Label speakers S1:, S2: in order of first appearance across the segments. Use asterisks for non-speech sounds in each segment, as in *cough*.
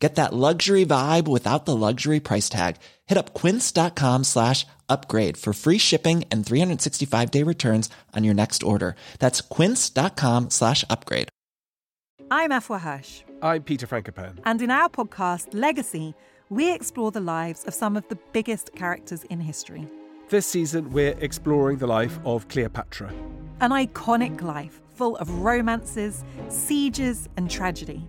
S1: Get that luxury vibe without the luxury price tag. Hit up quince.com slash upgrade for free shipping and 365 day returns on your next order. That's quince.com slash upgrade.
S2: I'm Afua Hirsch,
S3: I'm Peter Frankopan.
S2: and in our podcast, Legacy, we explore the lives of some of the biggest characters in history.
S3: This season, we're exploring the life of Cleopatra.
S2: An iconic life full of romances, sieges, and tragedy.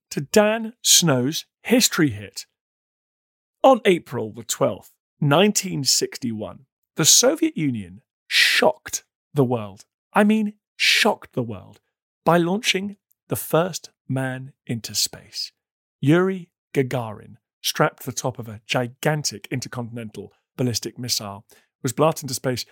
S4: to Dan Snow's History Hit. On April the 12th, 1961, the Soviet Union shocked the world. I mean, shocked the world by launching the first man into space. Yuri Gagarin, strapped to the top of a gigantic intercontinental ballistic missile, was blasted into space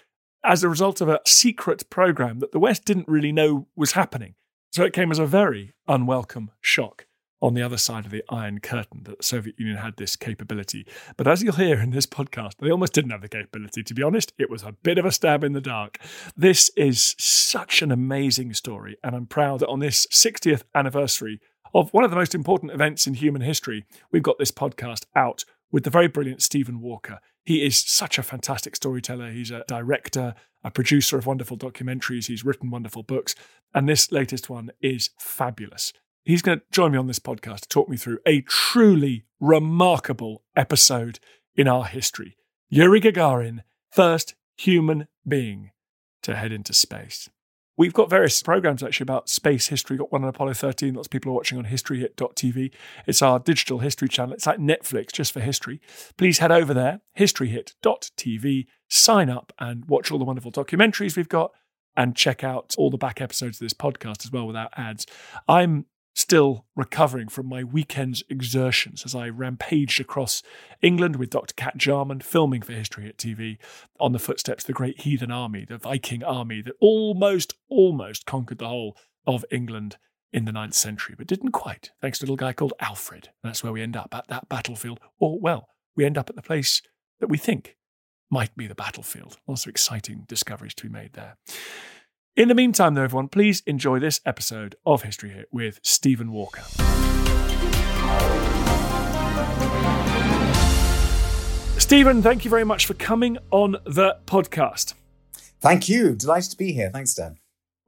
S4: as a result of a secret program that the West didn't really know was happening. So it came as a very unwelcome shock on the other side of the Iron Curtain that the Soviet Union had this capability. But as you'll hear in this podcast, they almost didn't have the capability. To be honest, it was a bit of a stab in the dark. This is such an amazing story, and I'm proud that on this 60th anniversary of one of the most important events in human history, we've got this podcast out with the very brilliant Stephen Walker. He is such a fantastic storyteller. He's a director, a producer of wonderful documentaries. He's written wonderful books. And this latest one is fabulous. He's going to join me on this podcast to talk me through a truly remarkable episode in our history. Yuri Gagarin, first human being to head into space. We've got various programs actually about space history. We've Got one on Apollo 13. Lots of people are watching on historyhit.tv. It's our digital history channel. It's like Netflix just for history. Please head over there, historyhit.tv, sign up and watch all the wonderful documentaries we've got and check out all the back episodes of this podcast as well without ads. I'm still recovering from my weekend's exertions as I rampaged across England with Dr. Kat Jarman, filming for History Hit TV on the footsteps of the great heathen army, the Viking army that almost, almost conquered the whole of England in the ninth century, but didn't quite, thanks to a little guy called Alfred. That's where we end up at that battlefield. Or, well, we end up at the place that we think might be the battlefield. Lots of exciting discoveries to be made there. In the meantime, though, everyone, please enjoy this episode of History Hit with Stephen Walker. Stephen, thank you very much for coming on the podcast.
S5: Thank you. Delighted to be here. Thanks, Dan.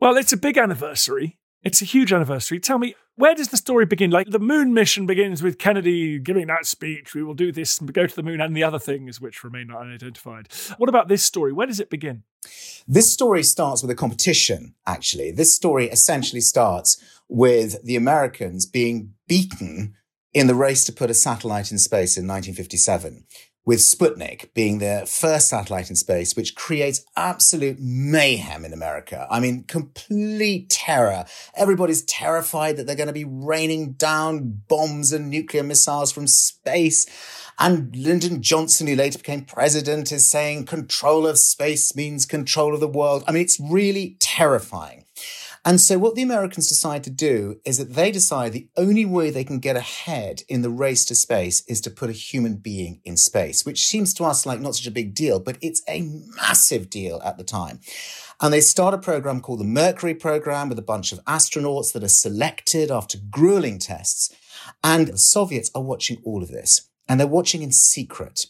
S4: Well, it's a big anniversary. It's a huge anniversary. Tell me, where does the story begin? Like the moon mission begins with Kennedy giving that speech. We will do this and go to the moon and the other things which remain unidentified. What about this story? Where does it begin?
S5: This story starts with a competition, actually. This story essentially starts with the Americans being beaten in the race to put a satellite in space in 1957 with Sputnik being the first satellite in space, which creates absolute mayhem in America. I mean, complete terror. Everybody's terrified that they're going to be raining down bombs and nuclear missiles from space. And Lyndon Johnson, who later became president, is saying control of space means control of the world. I mean, it's really terrifying. And so what the Americans decide to do is that they decide the only way they can get ahead in the race to space is to put a human being in space, which seems to us like not such a big deal, but it's a massive deal at the time. And they start a program called the Mercury program with a bunch of astronauts that are selected after grueling tests. And the Soviets are watching all of this and they're watching in secret.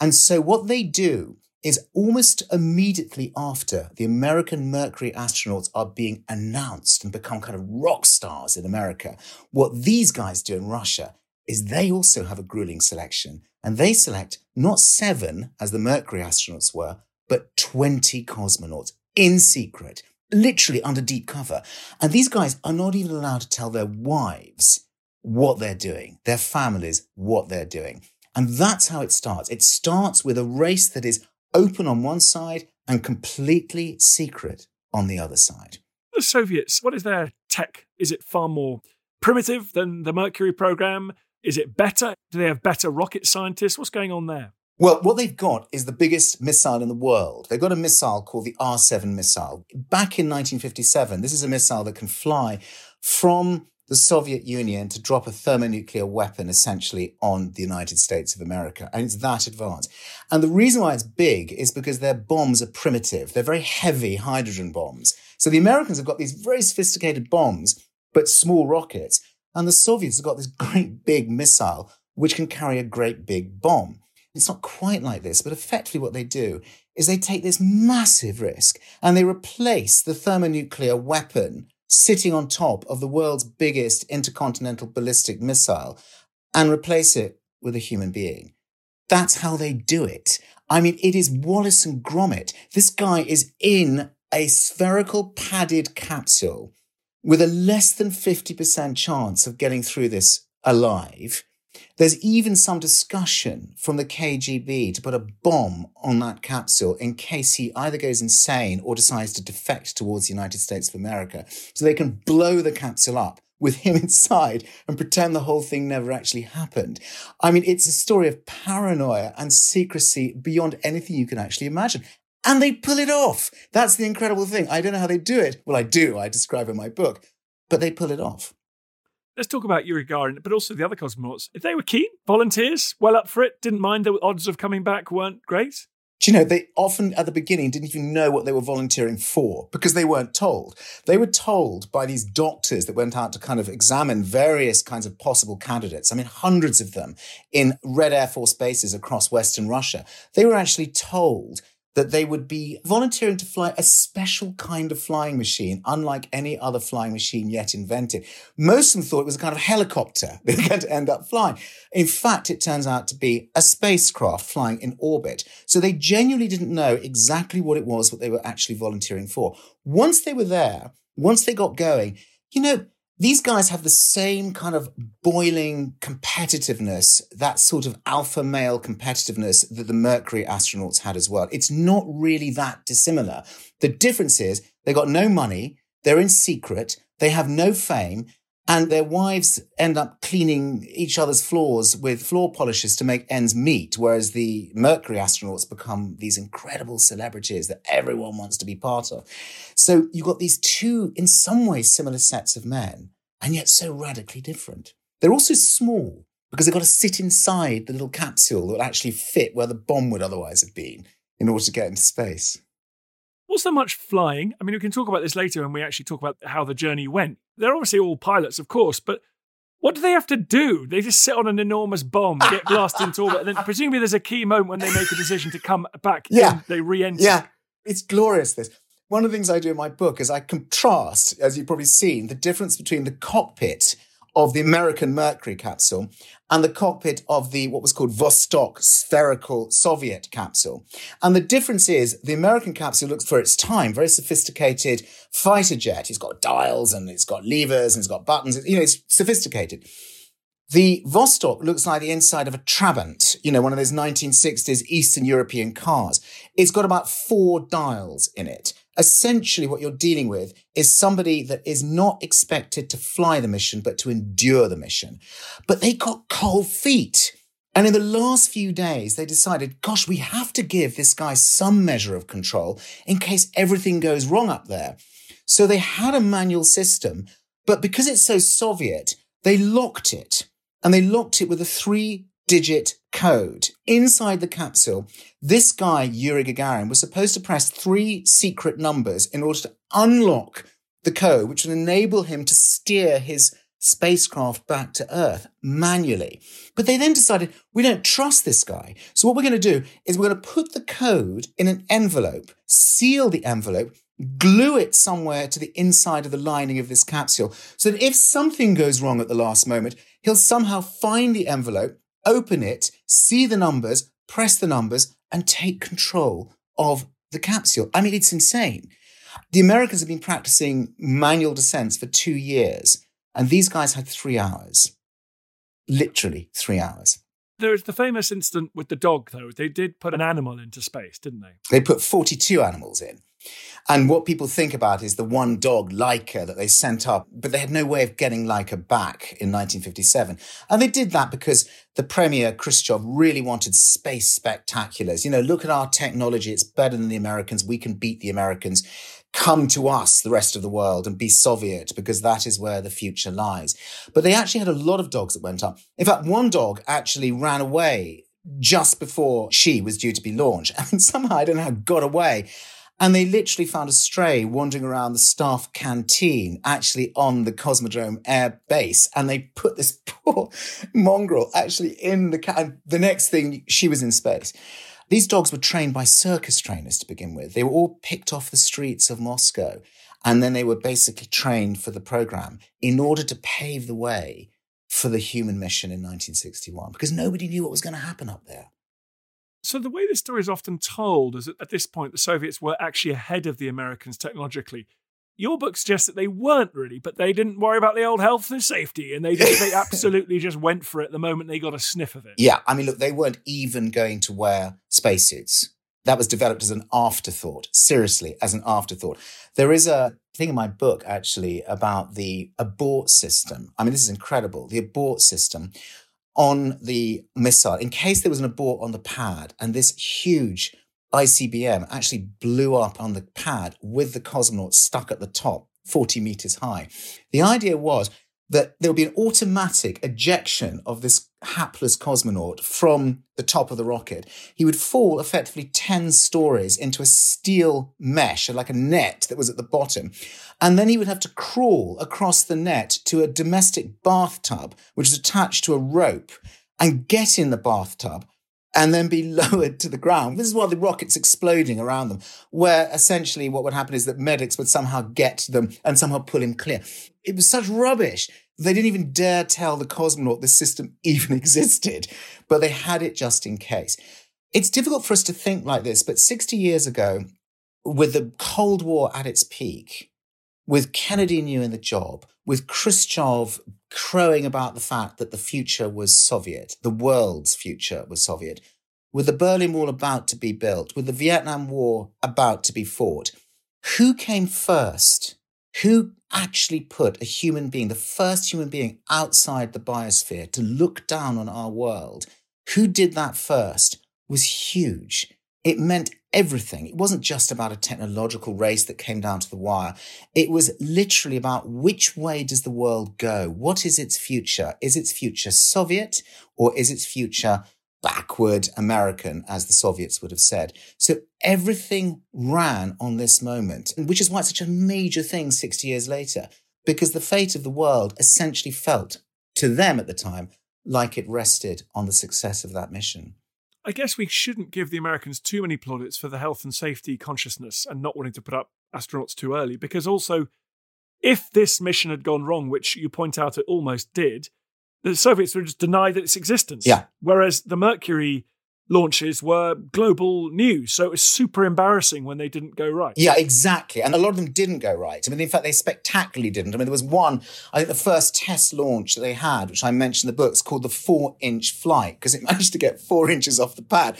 S5: And so what they do is almost immediately after the American Mercury astronauts are being announced and become kind of rock stars in America. What these guys do in Russia is they also have a grueling selection and they select not seven, as the Mercury astronauts were, but 20 cosmonauts in secret, literally under deep cover. And these guys are not even allowed to tell their wives what they're doing, their families what they're doing. And that's how it starts. It starts with a race that is open on one side and completely secret on the other side.
S4: The Soviets, what is their tech? Is it far more primitive than the Mercury program? Is it better? Do they have better rocket scientists? What's going on there?
S5: Well, what they've got is the biggest missile in the world. They've got a missile called the R 7 missile. Back in 1957, this is a missile that can fly from the Soviet Union to drop a thermonuclear weapon essentially on the United States of America. And it's that advanced. And the reason why it's big is because their bombs are primitive. They're very heavy hydrogen bombs. So the Americans have got these very sophisticated bombs, but small rockets. And the Soviets have got this *laughs* great big missile, which can carry a great big bomb. It's not quite like this, but effectively what they do is they take this massive risk and they replace the thermonuclear weapon sitting on top of the world's biggest intercontinental ballistic missile and replace it with a human being. That's how they do it. I mean, it is Wallace and Gromit. This guy is in a spherical padded capsule with a less than 50% chance of getting through this alive. There's even some discussion from the KGB to put a bomb on that capsule in case he either goes insane or decides to defect towards the United States of America. So they can blow the capsule up with him *laughs* inside and pretend the whole thing never actually happened. I mean, it's a story of paranoia and secrecy beyond anything you can actually imagine. And they pull it off. That's the incredible thing. I don't know how they do it. Well, I do. I describe in my book, but they pull it off.
S4: Let's talk about Yuri Gagarin, but also the other cosmonauts. If they were keen, volunteers, well up for it, didn't mind the odds of coming back weren't great.
S5: Do you know, they often at the beginning didn't even know what they were volunteering for because they weren't told. They were told by these doctors that went out to kind of examine various kinds of possible candidates. I mean, hundreds of them in Red Air Force bases across Western Russia. They were actually told that they would be volunteering to fly a special kind of flying machine, unlike any other flying machine yet invented. Most of them thought it was a kind of helicopter they were going to end up flying. In fact, it turns out to be a spacecraft flying in orbit. So they genuinely didn't know exactly what it was what they were actually volunteering for. Once they were there, once they got going, you know, these guys have the same kind of boiling competitiveness, that sort of alpha male competitiveness that the Mercury astronauts had as well. It's not really that dissimilar. The difference is they got no money, they're in secret, they have no fame, and their wives end up cleaning each other's floors with floor polishes to make ends meet, whereas the Mercury astronauts become these incredible celebrities that everyone wants to be part of. So you've got these two, in some ways, similar sets of men, and yet so radically different. They're also small because they've got to sit inside the little capsule that will actually fit where the bomb would otherwise have been in order to get into space.
S4: Was there much flying? I mean, we can talk about this later when we actually talk about how the journey went. They're obviously all pilots, of course, but what do they have to do? They just sit on an enormous bomb, get *laughs* blasted into orbit, and then presumably there's a key moment when they make a decision to come back.
S5: Yeah.
S4: They re-enter.
S5: Yeah. It's glorious, this. One of the things I do in my book is I contrast, as you've probably seen, the difference between the cockpit of the American Mercury capsule and the cockpit of the what was called Vostok spherical Soviet capsule. And the difference is the American capsule looks for its time very sophisticated fighter jet. It's got dials and it's got levers and it's got buttons. You know, it's sophisticated. The Vostok looks like the inside of a Trabant, you know, one of those 1960s Eastern European cars. It's got about four dials in it essentially what you're dealing with is somebody that is not expected to fly the mission, but to endure the mission. But they got cold feet. And in the last few days, they decided, gosh, we have to give this guy some measure of control in case everything goes wrong up there. So they had a manual system, but because it's so Soviet, they locked it and they locked it with a three digit code inside the capsule. This guy, Yuri Gagarin, was supposed to press three secret numbers in order to unlock the code, which would enable him to steer his spacecraft back to Earth manually. But they then decided we don't trust this guy. So what we're going to do is we're going to put the code in an envelope, seal the envelope, glue it somewhere to the inside of the lining of this capsule so that if something goes wrong at the last moment, he'll somehow find the envelope, open it, see the numbers, press the numbers, and take control of the capsule. I mean, it's insane. The Americans have been practicing manual descents for two years, and these guys had three hours. Literally three hours.
S4: There's the famous incident with the dog, though. They did put an animal into space, didn't they?
S5: They put 42 animals in. And what people think about is the one dog, Laika, that they sent up, but they had no way of getting Laika back in 1957. And they did that because the Premier, Khrushchev, really wanted space spectaculars. You know, look at our technology. It's better than the Americans. We can beat the Americans. Come to us, the rest of the world, and be Soviet because that is where the future lies. But they actually had a lot of dogs that went up. In fact, one dog actually ran away just before she was due to be launched. *laughs* And somehow, I don't know got away. And they literally found a stray wandering around the staff canteen, actually on the Cosmodrome Air Base. And they put this *laughs* poor mongrel actually in the can. The next thing, she was in space. These dogs were trained by circus trainers to begin with. They were all picked off the streets of Moscow. And then they were basically trained for the program in order to pave the way for the human mission in 1961 because nobody knew what was going to happen up there.
S4: So the way this story is often told is that at this point the Soviets were actually ahead of the Americans technologically. Your book suggests that they weren't really, but they didn't worry about the old health and safety, and they just, they *laughs* absolutely just went for it the moment they got a sniff of it.
S5: Yeah, I mean, look, they weren't even going to wear spacesuits. That was developed as an afterthought, seriously, as an afterthought. There is a thing in my book actually about the abort system. I mean, this is incredible. The abort system on the missile, in case there was an abort on the pad, and this huge ICBM actually blew up on the pad with the cosmonauts stuck at the top, 40 meters high. The idea was that there would be an automatic ejection of this hapless cosmonaut from the top of the rocket. He would fall effectively 10 stories into a steel mesh, like a net that was at the bottom. And then he would have to crawl across the net to a domestic bathtub, which is attached to a rope, and get in the bathtub and then be *laughs* lowered to the ground. This is while the rocket's exploding around them, where essentially what would happen is that medics would somehow get them and somehow pull him clear. It was such rubbish. They didn't even dare tell the cosmonaut this system *laughs* even existed, but they had it just in case. It's difficult for us to think like this, but 60 years ago, with the Cold War at its peak, with Kennedy new in the job, with Khrushchev crowing about the fact that the future was Soviet, the world's future was Soviet, with the Berlin Wall about to be built, with the Vietnam War about to be fought, who came first? Who actually put a human being, the first human being outside the biosphere to look down on our world? Who did that first was huge. It meant everything. It wasn't just about a technological race that came down to the wire. It was literally about which way does the world go? What is its future? Is its future Soviet or is its future backward American, as the Soviets would have said? So everything ran on this moment, which is why it's such a major thing 60 years later, because the fate of the world essentially felt to them at the time like it rested on the success of that mission.
S4: I guess we shouldn't give the Americans too many plaudits for the health and safety consciousness and not wanting to put up astronauts too early, because also, if this mission had gone wrong, which you point out it almost did, the Soviets would just deny that its existence.
S5: Yeah.
S4: Whereas the Mercury launches were global news. So it was super embarrassing when they didn't go right.
S5: Yeah, exactly. And a lot of them didn't go right. I mean, in fact, they spectacularly didn't. I mean, there was one, I think the first test launch that they had, which I mentioned in the books, called the four inch flight, because it *laughs* managed to get four inches off the pad.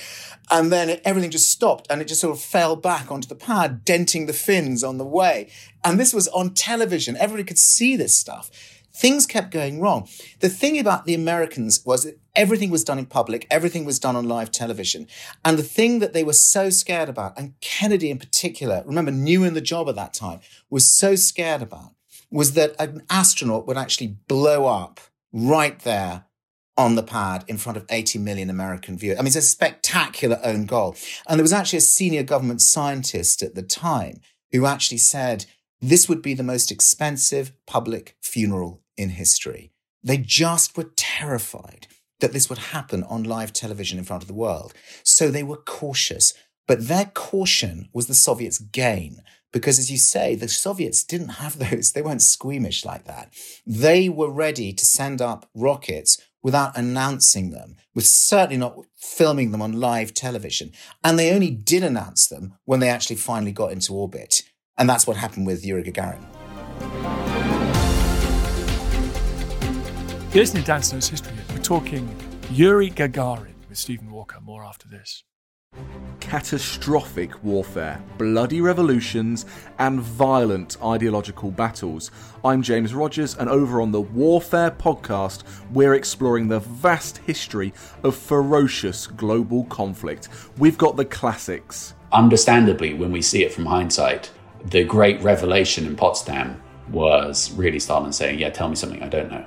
S5: And then it, everything just stopped and it just sort of fell back onto the pad, denting the fins on the way. And this was on television. Everybody could see this stuff things kept going wrong. The thing about the Americans was that everything was done in public, everything was done on live television. And the thing that they were so scared about, and Kennedy in particular, remember, new in the job at that time, was so scared about, was that an astronaut would actually blow up right there on the pad in front of 80 million American viewers. I mean, it's a spectacular own goal. And there was actually a senior government scientist at the time who actually said, this would be the most expensive public funeral in history. They just were terrified that this would happen on live television in front of the world. So they were cautious. But their caution was the Soviets' gain. Because as you say, the Soviets didn't have *laughs* those, they weren't squeamish like that. They were ready to send up rockets without announcing them, with certainly not filming them on live television. And they only did announce them when they actually finally got into orbit. And that's what happened with Yuri Gagarin.
S4: You're listening to Dan History. We're talking Yuri Gagarin with Stephen Walker. More after this
S6: catastrophic warfare, bloody revolutions, and violent ideological battles. I'm James Rogers, and over on the Warfare podcast, we're exploring the vast history of ferocious global conflict. We've got the classics.
S7: Understandably, when we see it from hindsight, the great revelation in Potsdam was really Stalin saying, Yeah, tell me something I don't know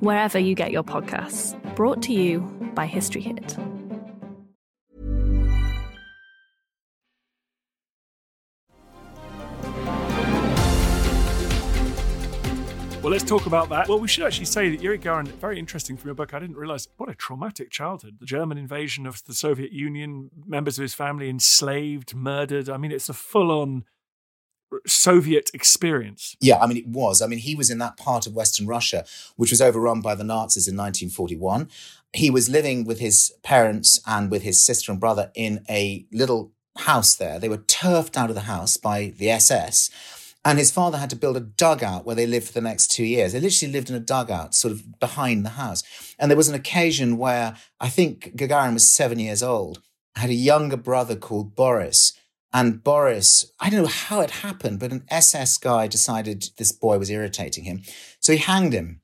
S8: wherever you get your podcasts. Brought to you by History Hit.
S4: Well, let's talk about that. Well, we should actually say that Yuri Gagarin, very interesting from your book. I didn't realize what a traumatic childhood. The German invasion of the Soviet Union, members of his family enslaved, murdered. I mean, it's a full on Soviet experience.
S5: Yeah, I mean, it was. I mean, he was in that part of Western Russia, which was overrun by the Nazis in 1941. He was living with his parents and with his sister and brother in a little house there. They were turfed out of the house by the SS. And his father had to build a dugout where they lived for the next two years. They literally lived in a dugout sort of behind the house. And there was an occasion where I think Gagarin was seven years old, had a younger brother called Boris and Boris, I don't know how it happened, but an SS guy decided this boy was irritating him. So he hanged him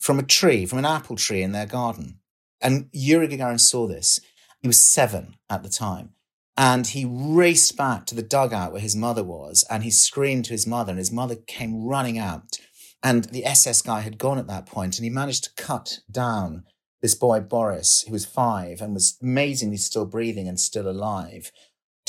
S5: from a tree, from an apple tree in their garden. And Yuri Gagarin saw this. He was seven at the time. And he raced back to the dugout where his mother was and he screamed to his mother, and his mother came running out. And the SS guy had gone at that point, and he managed to cut down this boy, Boris, who was five and was amazingly still breathing and still alive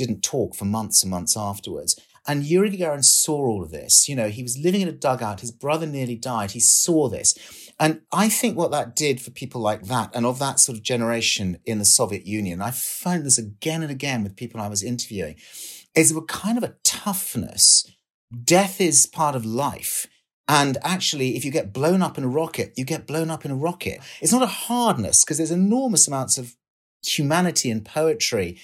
S5: didn't talk for months and months afterwards. And Yuri Gagarin saw all of this. You know, he was living in a dugout. His brother nearly died. He saw this. And I think what that did for people like that and of that sort of generation in the Soviet Union, I found this again and again with people I was interviewing, is a kind of a toughness. Death is part of life. And actually, if you get blown up in a rocket, you get blown up in a rocket. It's not a hardness because there's enormous amounts of humanity and poetry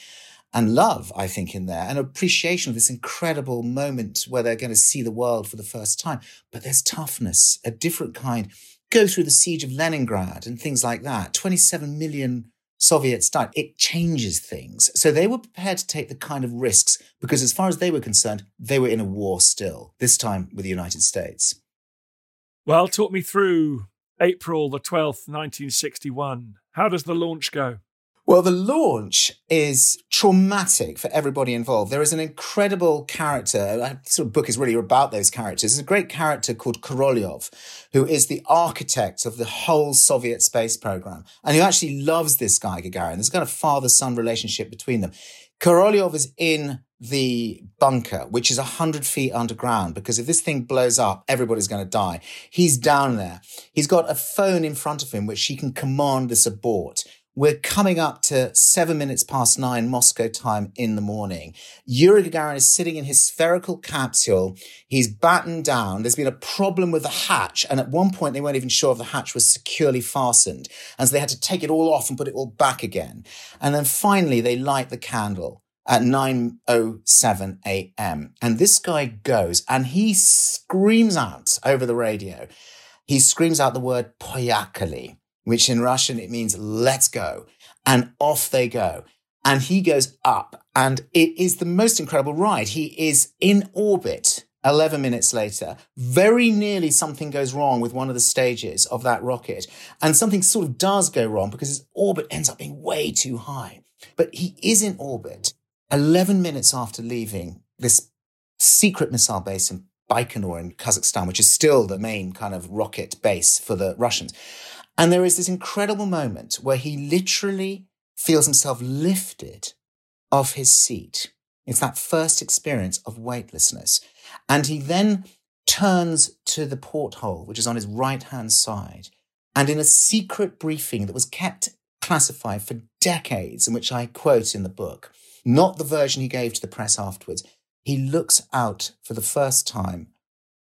S5: and love, I think, in there, and appreciation of this incredible moment where they're going to see the world for the first time. But there's toughness, a different kind. Go through the siege of Leningrad and things like that. 27 million Soviets died. It changes things. So they were prepared to take the kind of risks because, as far as they were concerned, they were in a war still, this time with the United States.
S4: Well, talk me through April the 12th, 1961. How does the launch go?
S5: Well, the launch is traumatic for everybody involved. There is an incredible character. This sort of book is really about those characters. There's a great character called Korolyov, who is the architect of the whole Soviet space program, and who actually loves this guy Gagarin. There's a kind of father-son relationship between them. Korolyov is in the bunker, which is 100 feet underground, because if this thing blows up, everybody's going to die. He's down there. He's got a phone in front of him, which he can command this abort we're coming up to seven minutes past nine Moscow time in the morning. Yuri Gagarin is sitting in his spherical capsule. He's battened down. There's been a problem with the hatch. And at one point, they weren't even sure if the hatch was securely fastened. And so they had to take it all off and put it all back again. And then finally, they light the candle at 9.07 a.m. And this guy goes and he screams out over the radio. He screams out the word poyekhali which in Russian it means let's go. And off they go. And he goes up, and it is the most incredible ride. He is in orbit 11 minutes later. Very nearly something goes wrong with one of the stages of that rocket. And something sort of does go wrong because his orbit ends up being way too high. But he is in orbit 11 minutes after leaving this secret missile base in Baikonur in Kazakhstan, which is still the main kind of rocket base for the Russians. And there is this incredible moment where he literally feels himself lifted off his seat. It's that first experience of weightlessness. And he then turns to the porthole, which is on his right hand side. And in a secret briefing that was kept classified for decades, and which I quote in the book, not the version he gave to the press afterwards, he looks out for the first time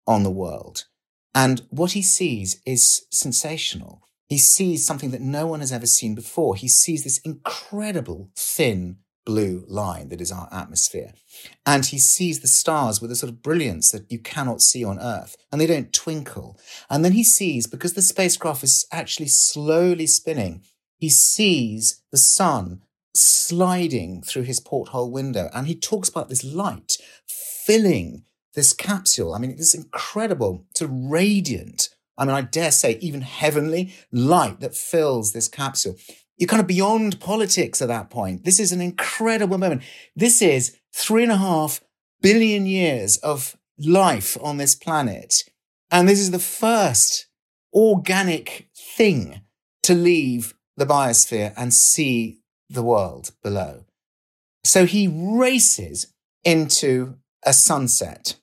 S5: on the world. And what he sees is sensational he sees something that no one has ever seen before. He sees this incredible thin blue line that is our atmosphere. And he sees the stars with a sort of brilliance that you cannot see on Earth, and they don't twinkle. And then he sees, because the spacecraft is actually slowly spinning, he sees the sun sliding through his porthole window. And he talks about this light filling this capsule. I mean, it's incredible, of radiant I mean, I dare say even heavenly light that fills this capsule. You're kind of beyond politics at that point. This is an incredible moment. This is three and a half billion years of life on this planet. And this is the first organic thing to leave the biosphere and see the world below. So he races into a sunset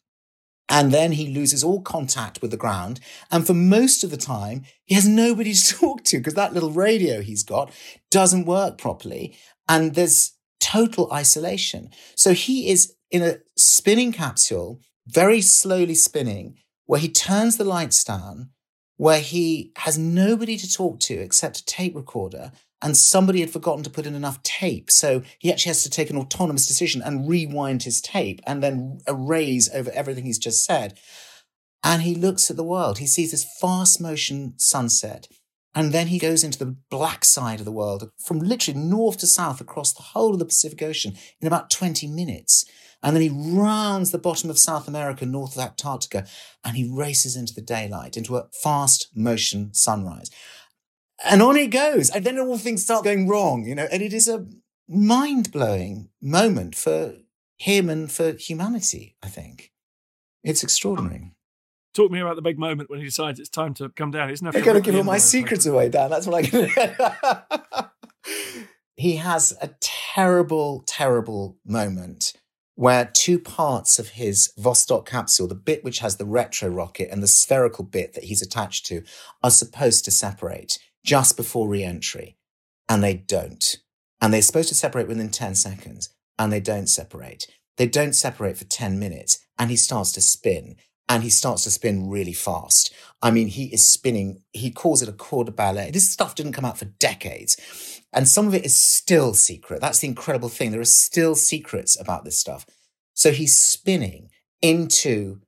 S5: and then he loses all contact with the ground. And for most of the time, he has nobody to *laughs* talk to because that little radio he's got doesn't work properly. And there's total isolation. So he is in a spinning capsule, very slowly spinning, where he turns the lights down, where he has nobody to talk to except a tape recorder and somebody had forgotten to put in enough tape. So he actually has to take an autonomous decision and rewind his tape and then erase over everything he's just said. And he looks at the world. He sees this fast motion sunset. And then he goes into the black side of the world from literally north to south across the whole of the Pacific Ocean in about 20 minutes. And then he rounds the bottom of South America, north of Antarctica, and he races into the daylight, into a fast motion sunrise and on it goes. And then all things start going wrong, you know, and it is a mind blowing moment for him and for humanity, I think. It's extraordinary.
S4: Um, talk me about the big moment when he decides it's time to come down. Isn't
S5: I'm going to give all my secrets away, Dan. That's what I can. *laughs* he has a terrible, terrible moment where two parts of his Vostok capsule, the bit which has the retro rocket and the spherical bit that he's attached to, are supposed to separate just before re-entry and they don't. And they're supposed to separate within 10 seconds and they don't separate. They don't separate for 10 minutes and he starts to spin and he starts to spin really fast. I mean, he is spinning. He calls it a corps de ballet. This stuff didn't come out for decades. And some of it is still secret. That's the incredible thing. There are still secrets about this stuff. So he's spinning into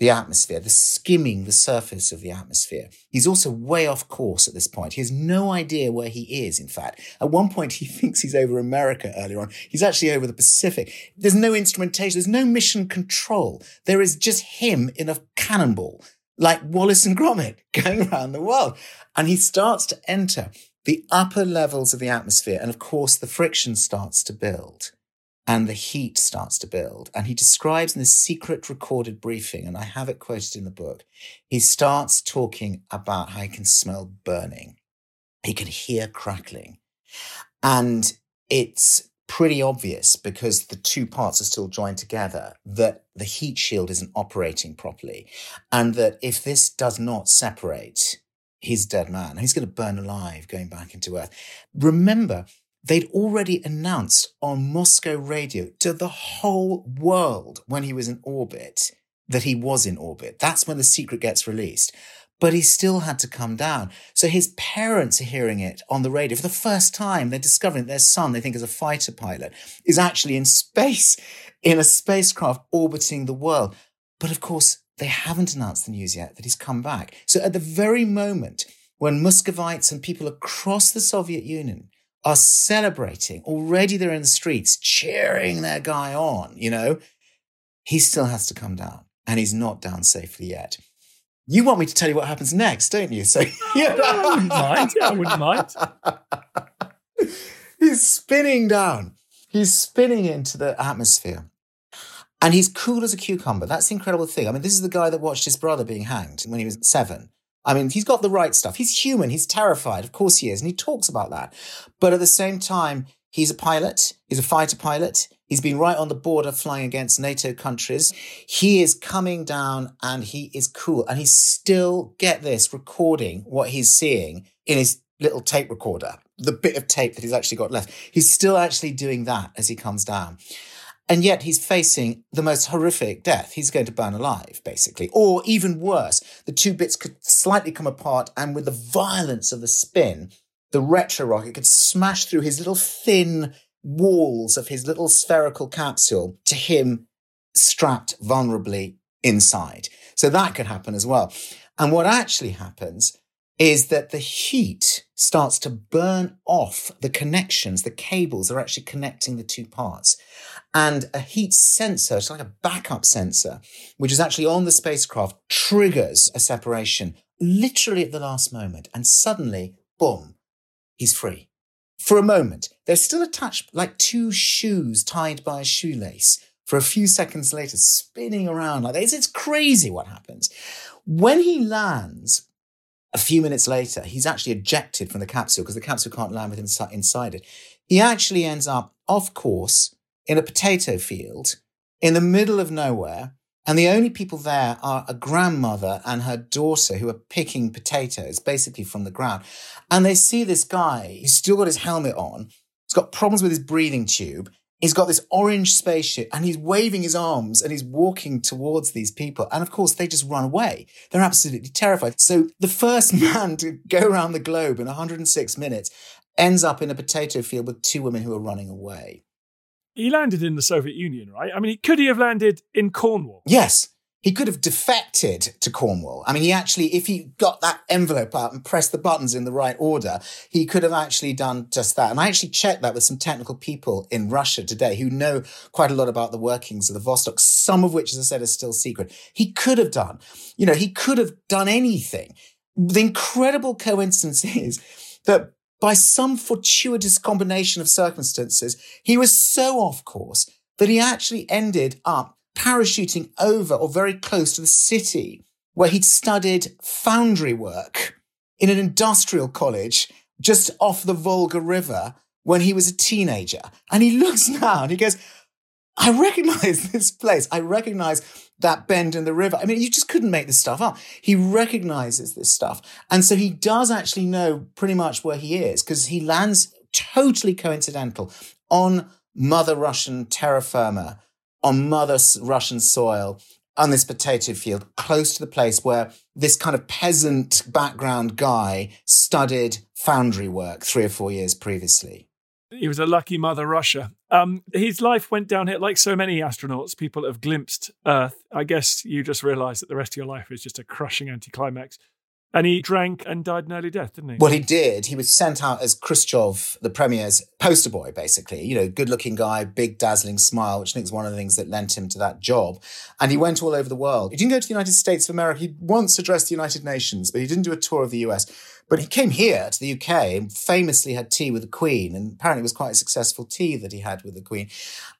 S5: the atmosphere, the skimming the surface of the atmosphere. He's also way off course at this point. He has no idea where he is, in fact. At one point, he *laughs* thinks he's over America earlier on. He's actually over the Pacific. There's no instrumentation, there's no mission control. There is just him in a cannonball, like Wallace and Gromit, *laughs* going around the world. And he starts to enter the upper levels of the atmosphere. And of course, the friction starts to build and the heat starts to build. And he describes in this secret recorded briefing, and I have it quoted in the book, he starts talking about how he can smell burning, he can hear crackling. And it's pretty obvious because the two parts are still joined together that the heat shield isn't operating properly. And that if this does not separate, he's dead man. He's going to burn alive going back into Earth. Remember, they'd already announced on Moscow radio to the whole world when he was in orbit that he was in orbit. That's when the secret gets released. But he still had to come down. So his parents are hearing it on the radio for the first time. They're discovering their son, they think is a fighter pilot, is actually in space, in a spacecraft orbiting the world. But of course, they haven't announced the news yet that he's come back. So at the very moment when Muscovites and people across the Soviet Union are celebrating, already they're in the streets cheering their guy on, you know, he still has to come down and he's not down safely yet. You want me to tell you what happens next, don't you? *laughs* So
S4: yeah, I wouldn't mind. Yeah, I wouldn't mind. *laughs*
S5: he's spinning down. He's spinning into the atmosphere. And he's cool as a cucumber. That's the incredible thing. I mean, this is the guy that watched his brother being hanged when he was seven. I mean, he's got the right stuff. He's human. He's terrified. Of course he is. And he talks about that. But at the same time, he's a pilot. He's a fighter pilot. He's been right on the border flying against NATO countries. He is coming down and he is cool. And he's still, get this, recording what he's seeing in his little tape recorder, the bit of tape that he's actually got left. He's still actually doing that as he comes down. And yet he's facing the most horrific death. He's going to burn alive, basically. Or even worse, the two bits could slightly come apart, and with the violence of the spin, the retro rocket could smash through his little thin walls of his little spherical capsule to him strapped vulnerably inside. So that could happen as well. And what actually happens is that the heat starts to burn off the connections, the cables are actually connecting the two parts. And a heat sensor, it's like a backup sensor, which is actually on the spacecraft, triggers a separation literally at the last moment. And suddenly, boom, he's free. For a moment, they're still attached like two shoes tied by a shoelace for a few seconds later, spinning around like this. It's crazy what happens. When he lands, a few minutes later, he's actually ejected from the capsule because the capsule can't land with inside it. He actually ends up off course in a potato field in the middle of nowhere. And the only people there are a grandmother and her daughter who are picking potatoes basically from the ground. And they see this guy, he's still got his helmet on. He's got problems with his breathing tube he's got this orange spaceship and he's waving his arms and he's walking towards these people. And of course, they just run away. They're absolutely terrified. So the first *laughs* man to go around the globe in 106 minutes ends up in a potato field with two women who are running away.
S4: He landed in the Soviet Union, right? I mean, could he have landed in Cornwall?
S5: Yes. He could have defected to Cornwall. I mean, he actually, if he got that envelope out and pressed the buttons in the right order, he could have actually done just that. And I actually checked that with some technical people in Russia today who know quite a lot about the workings of the Vostok, some of which, as I said, is still secret. He could have done, you know, he could have done anything. The incredible coincidence *laughs* is that by some fortuitous combination of circumstances, he was so off course that he actually ended up parachuting over or very close to the city where he'd studied foundry work in an industrial college just off the Volga River when he was a teenager. And he *laughs* looks now and he goes, I recognize *laughs* this place. I recognize that bend in the river. I mean, you just couldn't make this stuff up. He recognizes this stuff. And so he does actually know pretty much where he is because he lands totally coincidental on Mother Russian terra firma on Mother Russian soil on this potato field, close to the place where this kind of peasant background guy studied foundry work three or four years previously.
S4: He was a lucky Mother Russia. Um, his life went downhill like so many astronauts. People have glimpsed Earth. I guess you just realize that the rest of your life is just a crushing anticlimax. And he drank and died an early death, didn't he?
S5: Well, he did. He was sent out as Khrushchev, the premier's poster boy, basically. You know, good looking guy, big, dazzling smile, which I think is one of the things that lent him to that job. And he went all over the world. He didn't go to the United States of America. He once addressed the United Nations, but he didn't do a tour of the US. But he came here to the UK and famously had tea with the Queen. And apparently it was quite a successful tea that he had with the Queen.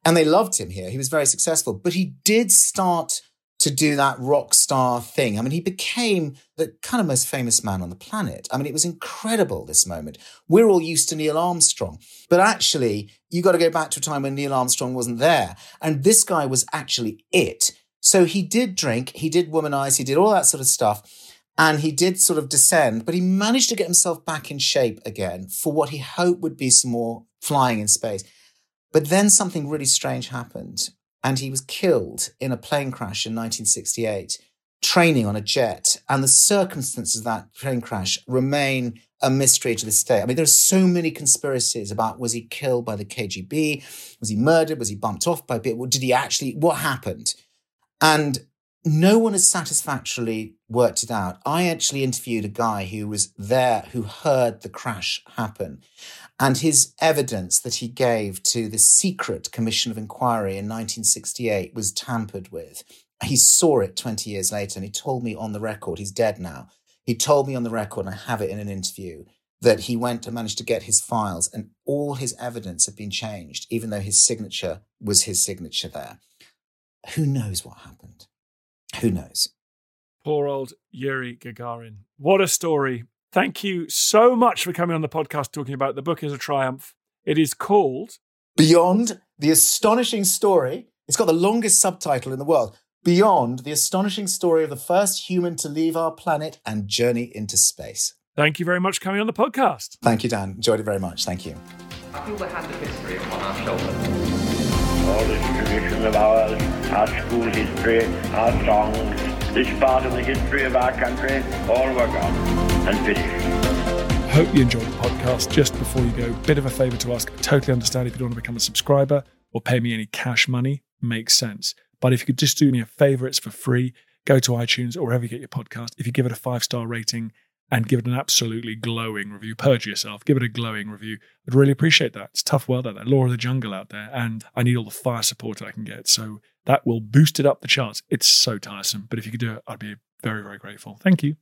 S5: And they loved him here. He was very successful. But he did start to do that rock star thing. I mean, he became the kind of most famous man on the planet. I mean, it was incredible, this moment. We're all used to Neil Armstrong, but actually, you got to go back to a time when Neil Armstrong wasn't there. And this guy was actually it. So he did drink, he did womanize, he did all that sort of stuff. And he did sort of descend, but he managed to get himself back in shape again for what he hoped would be some more flying in space. But then something really strange happened, and he was killed in a plane crash in 1968, training on a jet. And the circumstances of that plane crash remain a mystery to this day. I mean, there are so many conspiracies about was he killed by the KGB? Was he murdered? Was he bumped off by people? Did he actually, what happened? And no one has satisfactorily worked it out. I actually interviewed a guy who was there who heard the crash happen. And his evidence that he gave to the secret commission of inquiry in 1968 was tampered with. He saw it 20 years later and he told me on the record, he's dead now. He told me on the record, and I have it in an interview, that he went and managed to get his files and all his evidence had been changed, even though his signature was his signature there. Who knows what happened? Who knows?
S4: Poor old Yuri Gagarin. What a story. Thank you so much for coming on the podcast talking about the book is a triumph. It is called
S5: Beyond the Astonishing Story. It's got the longest subtitle in the world. Beyond the astonishing story of the first human to leave our planet and journey into space.
S4: Thank you very much for coming on the podcast.
S5: Thank you, Dan. Enjoyed it very much. Thank you.
S9: I feel the hand of history upon our shoulders.
S10: All this tradition of ours, our school history, our songs, this part of the history of our country, all were gone and finished.
S4: Hope you enjoyed the podcast. Just before you go, bit of a favor to ask. I totally understand if you don't want to become a subscriber or pay me any cash money. Makes sense. But if you could just do me a favor, it's for free. Go to iTunes or wherever you get your podcast. If you give it a five star rating and give it an absolutely glowing review, purge yourself, give it a glowing review. I'd really appreciate that. It's tough world out there, law of the jungle out there, and I need all the fire support I can get. So that will boost it up the charts. It's so tiresome. But if you could do it, I'd be very, very grateful. Thank you.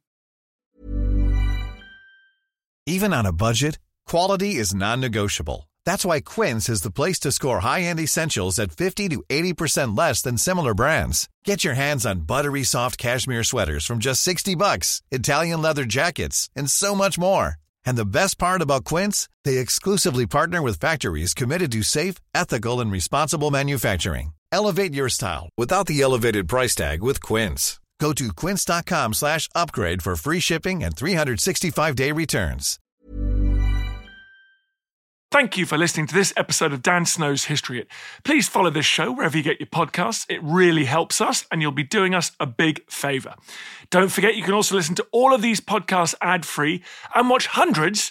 S11: Even on a budget, quality is non negotiable. That's why Quince is the place to score high end essentials at 50 to 80% less than similar brands. Get your hands on buttery soft cashmere sweaters from just 60 bucks, Italian leather jackets, and so much more. And the best part about Quince, they exclusively partner with factories committed to safe, ethical, and responsible manufacturing. Elevate your style without the elevated price tag with Quince. Go to quince.com slash upgrade for free shipping and 365-day returns.
S4: Thank you for listening to this episode of Dan Snow's History Hit. Please follow this show wherever you get your podcasts. It really helps us, and you'll be doing us a big favour. Don't forget, you can also listen to all of these podcasts ad free and watch hundreds